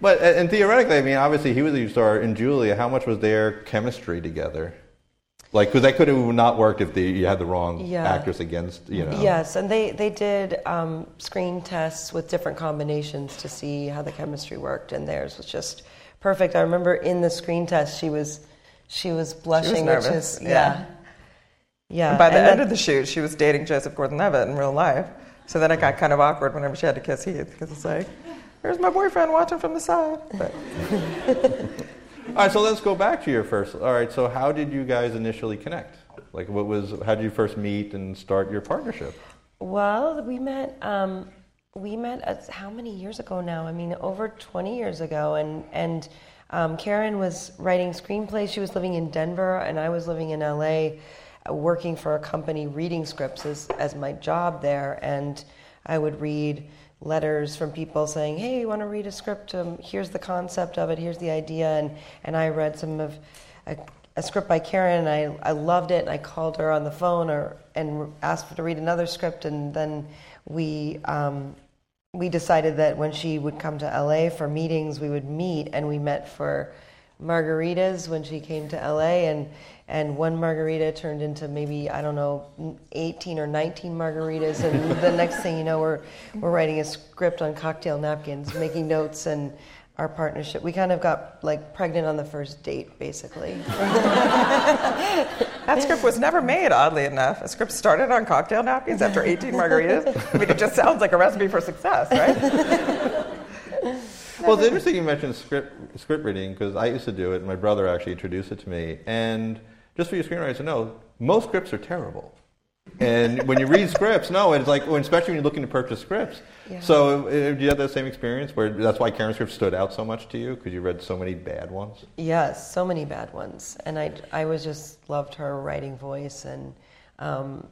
Speaker 2: but and and theoretically, I mean, obviously he was a star in Julia. How much was their chemistry together? Like, because that could have not worked if the, you had the wrong
Speaker 3: Yeah.
Speaker 2: actress against, you know.
Speaker 3: Yes, and they, they did um, screen tests with different combinations to see how the chemistry worked, and theirs was just perfect. I remember in the screen test, she was she was blushing, which
Speaker 4: nervous,
Speaker 3: is
Speaker 4: yeah.
Speaker 3: yeah, yeah.
Speaker 4: And by the
Speaker 3: and
Speaker 4: end
Speaker 3: then-
Speaker 4: of the shoot, she was dating Joseph Gordon-Levitt in real life. So then it got kind of awkward whenever she had to kiss Heath because it's like, there's my boyfriend watching from the side. But
Speaker 2: All right, so let's go back to your first. All right, so how did you guys initially connect? Like, what was? How did you first meet and start your partnership?
Speaker 3: Well, we met. Um, we met at, how many years ago now? I mean, over 20 years ago. And and um, Karen was writing screenplays. She was living in Denver, and I was living in LA, uh, working for a company, reading scripts as as my job there. And I would read letters from people saying, "Hey, you want to read a script? Um, here's the concept of it. Here's the idea." And and I read some of. A, a script by Karen, and I, I loved it, and I called her on the phone or and asked her to read another script, and then we um, we decided that when she would come to LA for meetings, we would meet, and we met for margaritas when she came to LA, and and one margarita turned into maybe I don't know, 18 or 19 margaritas, and the next thing you know, we're we're writing a script on cocktail napkins, making notes, and our partnership. We kind of got like pregnant on the first date, basically.
Speaker 4: that script was never made, oddly enough. A script started on cocktail napkins after 18 margaritas. I mean, it just sounds like a recipe for success, right?
Speaker 2: Well, it's interesting you mentioned script script reading because I used to do it. and My brother actually introduced it to me, and just for your screenwriters to know, most scripts are terrible. And when you read scripts, no, it's like, well, especially when you're looking to purchase scripts.
Speaker 3: Yeah.
Speaker 2: So, uh, do you have that same experience where that's why Karen script stood out so much to you because you read so many bad ones?
Speaker 3: Yes, so many bad ones, and I I was just loved her writing voice and um,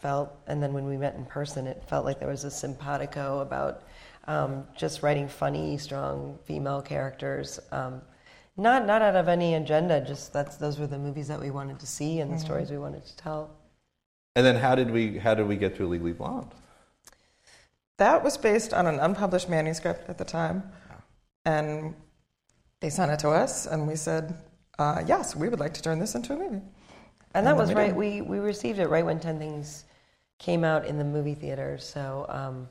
Speaker 3: felt, and then when we met in person, it felt like there was a simpatico about um, just writing funny, strong female characters. Um, not not out of any agenda, just that's those were the movies that we wanted to see and the stories we wanted to tell.
Speaker 2: And then how did we how did we get to Legally Blonde?
Speaker 4: That was based on an unpublished manuscript at the time. And they sent it to us, and we said, uh, yes, we would like to turn this into a movie.
Speaker 3: And that
Speaker 4: And then
Speaker 3: was
Speaker 4: we
Speaker 3: right.
Speaker 4: did.
Speaker 3: We we received it right when Ten Things came out in the movie theaters. So um,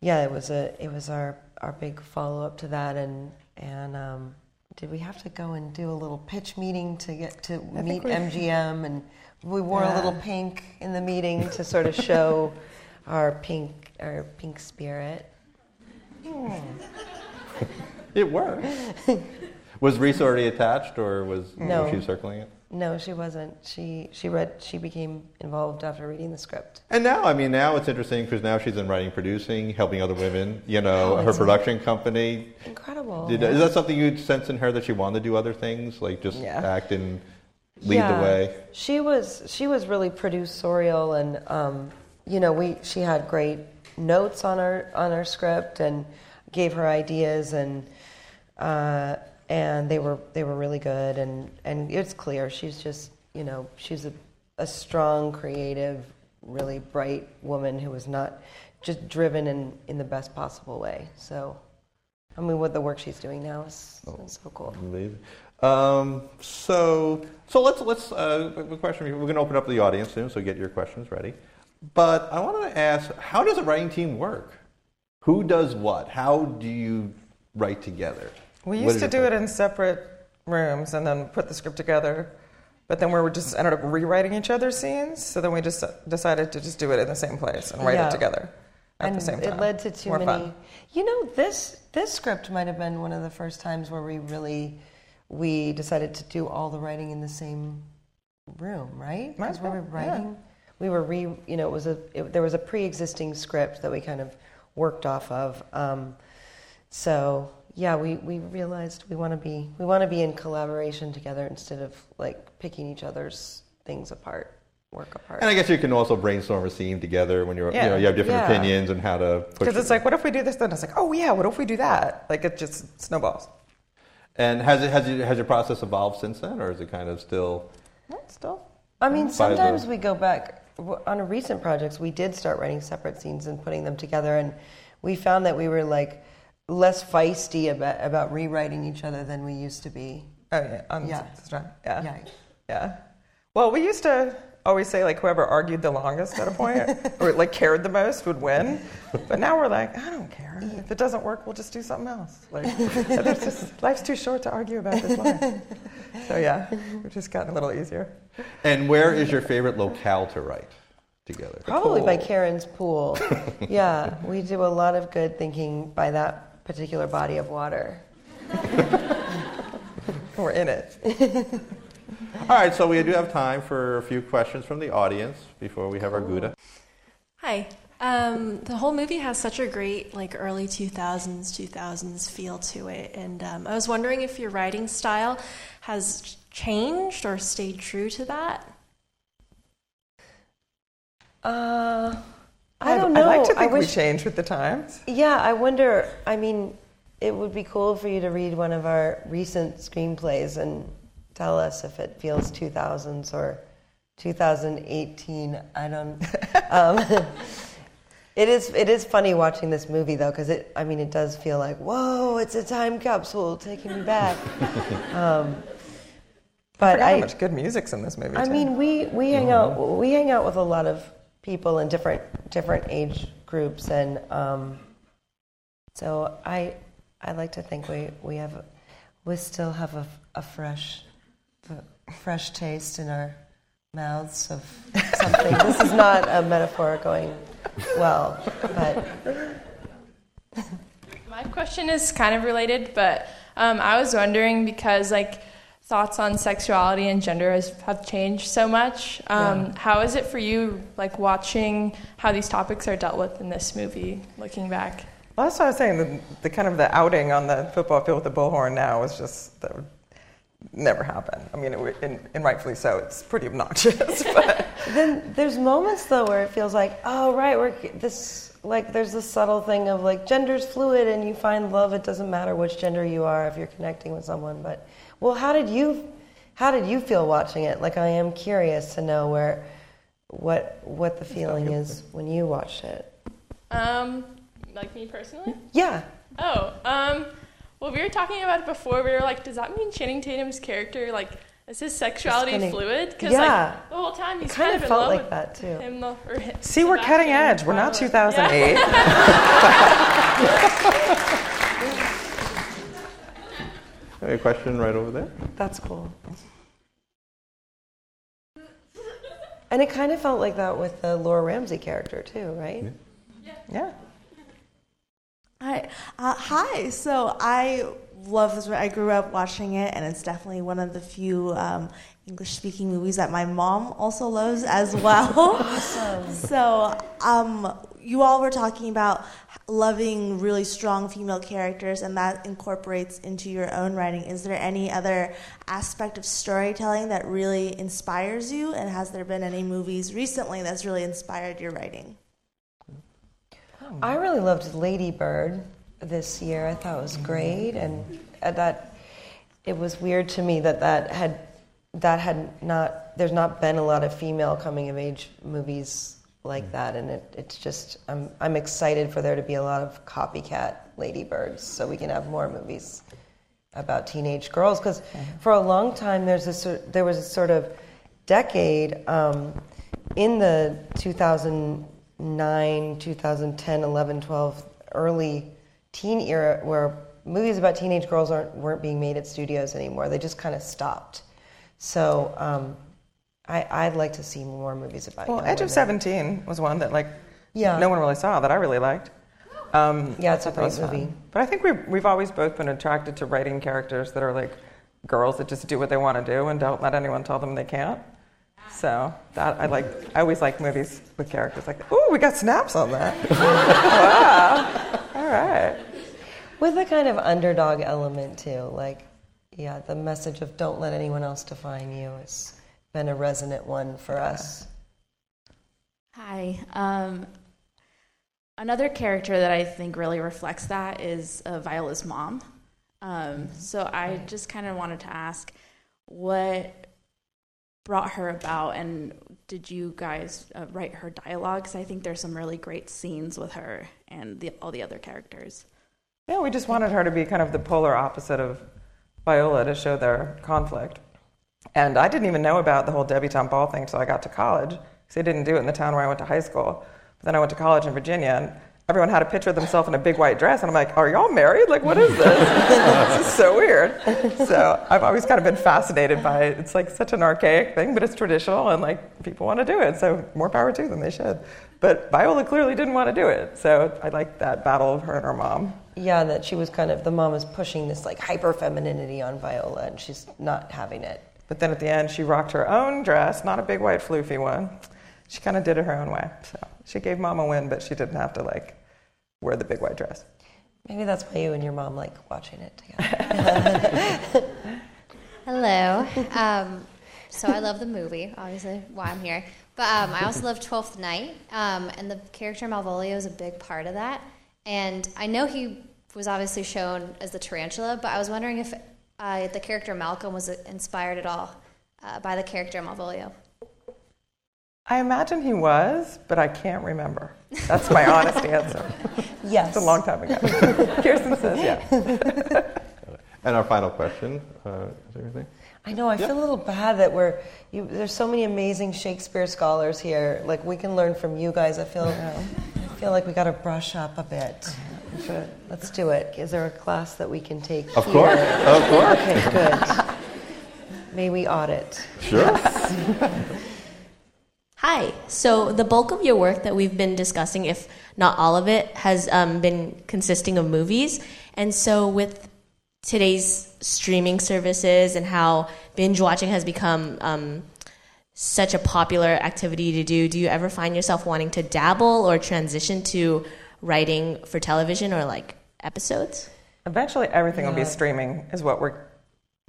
Speaker 3: yeah, it was a it was our our big follow up to that. And and um, did we have to go and do a little pitch meeting to get to
Speaker 4: I
Speaker 3: meet MGM? And we wore a little pink in the meeting to sort of show our pink our pink spirit. Hmm.
Speaker 2: It worked. was Reese already attached, or was
Speaker 3: No.
Speaker 2: was she circling it?
Speaker 3: No, she wasn't. She she read. She became involved after reading the script.
Speaker 2: And now, I mean, now it's interesting because now she's in writing, producing, helping other women. You know,
Speaker 3: Oh,
Speaker 2: her production company.
Speaker 3: Incredible.
Speaker 2: Did, Is that something you'd sense in her that she wanted to do other things, like just
Speaker 4: Yeah.
Speaker 2: act and lead
Speaker 3: Yeah.
Speaker 2: the way?
Speaker 3: She was she was really producerial, and um, you know, we she had great notes on our on our script and gave her ideas, and uh, and they were they were really good, and and it's clear she's just you know she's a a strong, creative, really bright woman who is not just driven in in the best possible way. So. I mean, what the work she's doing now is, is so cool.
Speaker 2: Amazing. Um, so, so let's let's uh, a question. We're going to open up the audience soon, so get your questions ready. But I wanted to ask, how does a writing team work? Who does what? How do you write together?
Speaker 4: We used to
Speaker 2: your
Speaker 4: do it in separate rooms and then put the script together. But then we were just ended up rewriting each other's scenes. So then we just decided to just do it in the same place and write
Speaker 3: Yeah.
Speaker 4: it together at
Speaker 3: and
Speaker 4: the same time.
Speaker 3: it led to too
Speaker 4: More
Speaker 3: many.
Speaker 4: fun.
Speaker 3: You know, this this script might have been one of the first times where we really we decided to do all the writing in the same room, right? Because we
Speaker 4: well,
Speaker 3: were
Speaker 4: yeah.
Speaker 3: writing, we were re. You know, it was a it, there was a pre-existing script that we kind of worked off of. Um, so yeah, we, we realized we want to be we want to be in collaboration together instead of like picking each other's things apart, work apart.
Speaker 2: And I guess you can also brainstorm a scene together when you're, you know, you have different
Speaker 3: Yeah.
Speaker 2: opinions and how to.
Speaker 4: Because it's
Speaker 2: it.
Speaker 4: like, what if we do this? Then it's like, oh yeah, what if we do that? Like it just snowballs.
Speaker 2: And has it has it, has your process evolved since then, or is it kind of still?
Speaker 4: Still.
Speaker 3: I mean,
Speaker 2: By the-
Speaker 3: sometimes we go back on a recent projects. We did start writing separate scenes and putting them together, and we found that we were like less feisty about about rewriting each other than we used to be.
Speaker 4: Oh yeah. On
Speaker 3: Yeah.
Speaker 4: this. Yeah.
Speaker 3: Yeah.
Speaker 4: Yeah. Well, we used to always say like whoever argued the longest at a point or like cared the most would win. But now we're like, I don't care. If it doesn't work, we'll just do something else. Like just, life's too short to argue about this line. So yeah, we've just gotten a little easier.
Speaker 2: And where is your favorite locale to write together?
Speaker 3: Probably by. Karen's pool. yeah, we do a lot of good thinking by that particular body of water.
Speaker 4: We're in it.
Speaker 2: All right, so we do have time for a few questions from the audience before we have our Gouda.
Speaker 5: Hi. Um, the whole movie has such a great, like, early 2000s, 2000s feel to it. And um, I was wondering if your writing style has changed or stayed true to that.
Speaker 3: Uh, I
Speaker 4: I'd-
Speaker 3: don't know.
Speaker 4: I'd like to think we
Speaker 3: wish-
Speaker 4: change with the times.
Speaker 3: Yeah, I wonder. I mean, it would be cool for you to read one of our recent screenplays and tell us if it feels 2000s or 2018. I don't. Um, it is. It is funny watching this movie though, because it. I mean, it does feel like whoa, it's a time capsule taking me back. um, but
Speaker 4: Forgot how much good music's in this movie.
Speaker 3: I
Speaker 4: too.
Speaker 3: mean, we, we hang out we hang out with a lot of people in different different age groups, and um, so I I like to think we we have we still have a, a fresh a fresh taste in our mouths of something. this is not a metaphor going well, but
Speaker 6: My question is kind of related, but um, I was wondering because like thoughts on sexuality and gender has, have changed so much. Um,
Speaker 3: Yeah.
Speaker 6: How is it for you, like watching how these topics are dealt with in this movie, looking back?
Speaker 4: Well, that's what I was saying. The, the kind of the outing on the football field with the bullhorn now is just that would never happen. I mean, it, would- and, and rightfully so. It's pretty obnoxious, but
Speaker 3: then there's moments though where it feels like, oh right, we're this like there's this subtle thing of like gender's fluid and you find love. It doesn't matter which gender you are if you're connecting with someone. But well, how did you how did you feel watching it? Like I am curious to know where what what the feeling is when you watched it.
Speaker 6: Um, like me personally?
Speaker 3: Yeah.
Speaker 6: Oh, um, well, we were talking about it before. We were like, does that mean Channing Tatum's character, like, is his sexuality
Speaker 3: kinda-
Speaker 6: fluid? Because
Speaker 3: Yeah.
Speaker 6: like the whole time he's
Speaker 3: It kind
Speaker 6: kind
Speaker 3: of
Speaker 6: in
Speaker 3: felt
Speaker 6: love
Speaker 3: like
Speaker 6: with
Speaker 3: that too.
Speaker 6: him. though,
Speaker 4: see, we're cutting
Speaker 6: Sebastian
Speaker 4: edge. We're not
Speaker 6: Probably.
Speaker 4: 2008.
Speaker 2: A question right over there.
Speaker 3: That's cool. And it kind of felt like that with the Laura Ramsey character too, right?
Speaker 4: yeah.
Speaker 7: Hi. Uh, hi. So I love this. I grew up watching it, and it's definitely one of the few um, English-speaking movies that my mom also loves as well. awesome. So, um, you all were talking about loving really strong female characters, and that incorporates into your own writing. Is there any other aspect of storytelling that really inspires you? And has there been any movies recently that's really inspired your writing?
Speaker 3: I really loved Lady Bird this year. I thought it was great, and uh, that it was weird to me that that had that had not. There's not been a lot of female coming of age movies like mm. that, and it, it's just I'm I'm excited for there to be a lot of copycat Ladybirds, so we can have more movies about teenage girls. Because mm-hmm. for a long time, there's this there was a sort of decade um, in the 2009, 2010, 11, 12, early teen era where movies about teenage girls aren't weren't being made at studios anymore. They just kind of stopped. So. Um, I, would like to see more movies about.
Speaker 4: Well, Edge
Speaker 3: women.
Speaker 4: of Seventeen was one that like
Speaker 3: yeah.
Speaker 4: no one really saw that I really liked. Um,
Speaker 3: yeah, it's a great movie.
Speaker 4: Fun. But I think we've we've always both been attracted to writing characters that are like girls that just do what they want to do and don't let anyone tell them they can't. So that I like. I always like movies with characters like, "Ooh, we got snaps on that." wow. All right.
Speaker 3: With a kind of underdog element too, like, yeah, the message of "Don't let anyone else define you" has been a resonant one for us.
Speaker 8: Hi. Um, another character that I think really reflects that is uh, Viola's mom. Um, so I just kind of wanted to ask what brought her about, and did you guys uh, write her dialogue? Because I think there's some really great scenes with her and the, all the other characters.
Speaker 4: Yeah, we just wanted her to be kind of the polar opposite of Viola to show their conflict. And I didn't even know about the whole debutante ball thing until I got to college, because they didn't do it in the town where I went to high school. But then I went to college in Virginia, and everyone had a picture of themselves in a big white dress, and I'm like, "Are y'all married? Like, what is this? this is so weird." So I've always kind of been fascinated by it. It's like such an archaic thing, but it's traditional, and like people want to do it. So more power to them; they should. But Viola clearly didn't want to do it, so I like that battle of her and her mom.
Speaker 3: Yeah, that she was kind of the mom is pushing this like hyper femininity on Viola, and she's not having it.
Speaker 4: But then at the end, she rocked her own dress, not a big white floofy one. She kind of did it her own way. So she gave mom a win, but she didn't have to like wear the big white dress.
Speaker 3: Maybe that's why you and your mom like watching it together.
Speaker 9: Hello. Um, so I love the movie, obviously, why I'm here. But um, I also love Twelfth Night, um, and the character Malvolio is a big part of that. And I know he was obviously shown as the tarantula, but I was wondering if uh, the character Malcolm was inspired at all uh, by the character Malvolio?
Speaker 4: I imagine he was, but I can't remember. That's my honest answer.
Speaker 3: Yes.
Speaker 4: It's a long time ago. Kirsten says yes.
Speaker 2: and our final question uh, is there anything?
Speaker 3: I know. I feel a little bad that we're. You, there's so many amazing Shakespeare scholars here. Like we can learn from you guys. I feel. I feel like we got to brush up a bit. Let's do it. Is there a class that we can take?
Speaker 2: Of
Speaker 3: here?
Speaker 2: course. Of course.
Speaker 3: Okay. Good. May we audit?
Speaker 2: Sure.
Speaker 10: Hi. So the bulk of your work that we've been discussing, if not all of it, has um, been consisting of movies. And so with today's streaming services and how binge watching has become um, such a popular activity to do, do you ever find yourself wanting to dabble or transition to writing for television or like episodes?
Speaker 4: Eventually, everything
Speaker 3: Yeah.
Speaker 4: will be streaming, is what we're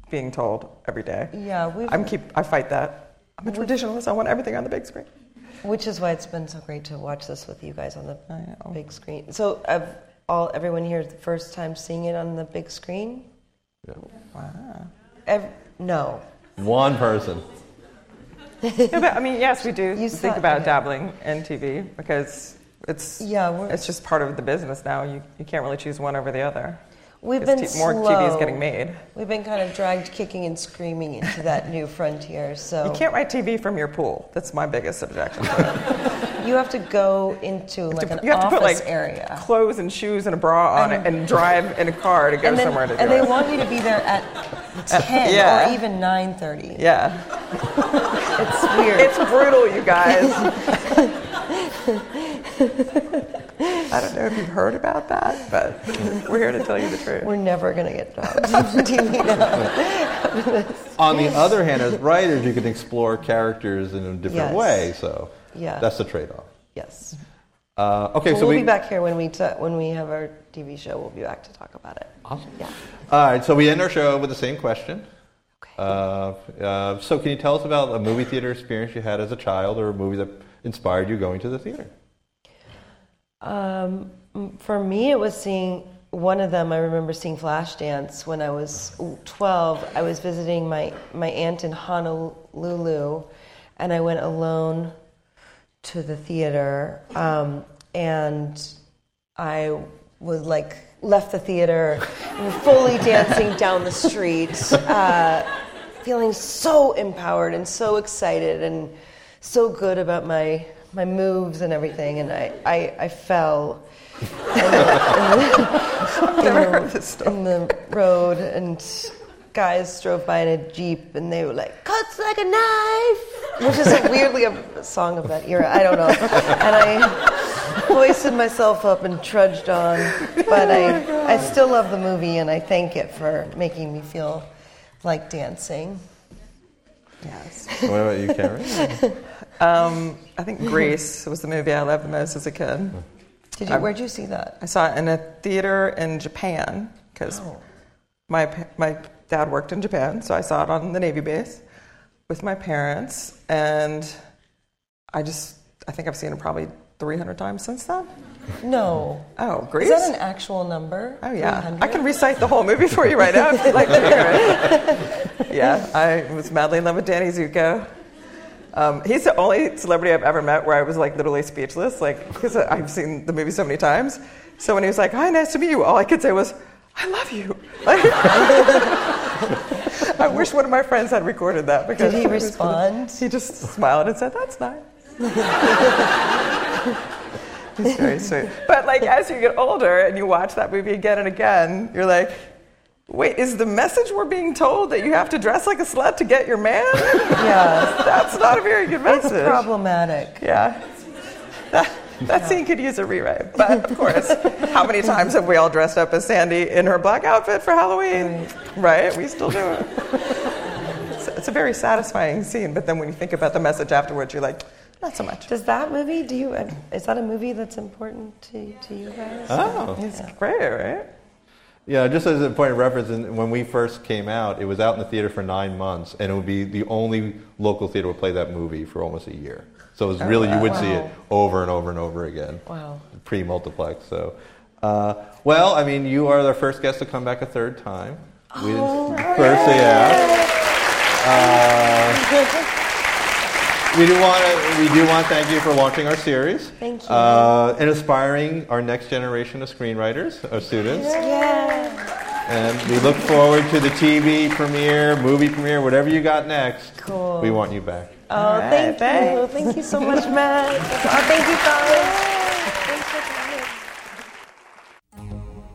Speaker 4: being told every day.
Speaker 3: Yeah, we've.
Speaker 4: I'm keep. I fight that. I'm a traditionalist. I want everything on the big screen.
Speaker 3: Which is why it's been so great to watch this with you guys on the big screen. So, of all everyone here, the first time seeing it on the big screen? Yeah.
Speaker 4: Wow.
Speaker 3: Ev- no.
Speaker 2: One person.
Speaker 4: Yeah, but, I mean, yes, we do
Speaker 3: You
Speaker 4: think
Speaker 3: saw-
Speaker 4: about
Speaker 3: yeah.
Speaker 4: dabbling in TV because it's
Speaker 3: Yeah,
Speaker 4: it's just part of the business now. You you can't really choose one over the other.
Speaker 3: We've been
Speaker 4: t- more
Speaker 3: slow.
Speaker 4: TV is getting made.
Speaker 3: We've been kind of dragged kicking and screaming into that new frontier. So
Speaker 4: You can't write TV from your pool. That's my biggest objection. to
Speaker 3: you have to go into like an
Speaker 4: you have to
Speaker 3: office
Speaker 4: put like
Speaker 3: area.
Speaker 4: clothes and shoes and a bra on it and drive in a car to go
Speaker 3: and then,
Speaker 4: somewhere to do
Speaker 3: and they want you to be there at 10
Speaker 4: yeah.
Speaker 3: or even 9.30.
Speaker 4: yeah,
Speaker 3: It's weird.
Speaker 4: it's brutal, you guys. I don't know if you've heard about that, but we're here to tell you the truth.
Speaker 3: We're never going to get jobs on TV now.
Speaker 2: On the other hand, as writers, you can explore characters in a different
Speaker 3: Yes.
Speaker 2: way. So
Speaker 3: Yeah.
Speaker 2: that's the trade-off.
Speaker 3: yes.
Speaker 2: Uh, okay,
Speaker 3: Well,
Speaker 2: so
Speaker 3: we'll
Speaker 2: we
Speaker 3: be back here when we ta- when we have our TV show. We'll be back to talk about it.
Speaker 2: Awesome.
Speaker 3: Yeah.
Speaker 2: All right, so we end our show with the same question. Uh, uh, so, can you tell us about a movie theater experience you had as a child, or a movie that inspired you going to the theater?
Speaker 3: Um, for me, it was seeing one of them. I remember seeing Flashdance when I was 12. I was visiting my, my aunt in Honolulu, and I went alone to the theater. Um, and I was like, left the theater fully dancing down the street, uh, feeling so empowered and so excited and so good about my my moves and everything. And I, I, I fell in the, in the, in the road, and guys drove by in a jeep, and they were like, "Cuts like a knife," which is a weirdly a song of that era. I don't know. And I hoisted myself up and trudged on, but I, I still love the movie, and I thank it for making me feel like dancing.
Speaker 4: Yes.
Speaker 2: What about you, Karen?
Speaker 4: Um, I think Grease was the movie I loved the most as a kid.
Speaker 3: Did you?
Speaker 4: Um,
Speaker 3: Where'd you see that?
Speaker 4: I saw it in a theater in Japan because my my dad worked in Japan, so I saw it on the Navy base with my parents, and I just I think I've seen it probably 300 times since then.
Speaker 3: No.
Speaker 4: Oh, Grease?
Speaker 3: Is that an actual number?
Speaker 4: Oh yeah,
Speaker 3: 300?
Speaker 4: I can recite the whole movie for you right now if you'd like to hear it. yeah, I was madly in love with Danny Zuko. Um, he's the only celebrity I've ever met where I was like literally speechless, like because I've seen the movie so many times. So when he was like, "Hi, nice to meet you," all I could say was, "I love you." Like, I wish one of my friends had recorded that because
Speaker 3: Did he respond?
Speaker 4: He just smiled and said, "That's nice." He's very sweet. But like as you get older and you watch that movie again and again, you're like, wait, is the message we're being told that you have to dress like a slut to get your man?
Speaker 3: Yeah.
Speaker 4: That's not a very good message.
Speaker 3: It's problematic.
Speaker 4: Yeah. That, that scene could use a rewrite. But of course, how many times have we all dressed up as Sandy in her black outfit for Halloween? Right? We still do it. It's, it's a very satisfying scene, but then when you think about the message afterwards, you're like, not so much.
Speaker 3: Does that movie? Do you? Is that a movie that's important to to you guys?
Speaker 2: Oh.
Speaker 4: It's great, right?
Speaker 2: Yeah, just as a point of reference, when we first came out, it was out in the theater for nine months, and it would be the only local theater would play that movie for almost a year. So it was really you would see it over and over and over again.
Speaker 3: Wow.
Speaker 2: Pre-multiplex. So, uh, well, I mean, you are the first guest to come back a third time. We didn't, first, yeah. Uh, we do want to we do want to thank you for launching our series.
Speaker 3: Thank you.
Speaker 2: Uh, and inspiring our next generation of screenwriters, of students.
Speaker 3: Yeah.
Speaker 2: And we look forward to the TV premiere, movie premiere, whatever you got next.
Speaker 3: Cool.
Speaker 2: We want you back.
Speaker 3: Oh,
Speaker 4: right,
Speaker 3: thank you. Thank you so much, Matt. Oh, thank you, guys.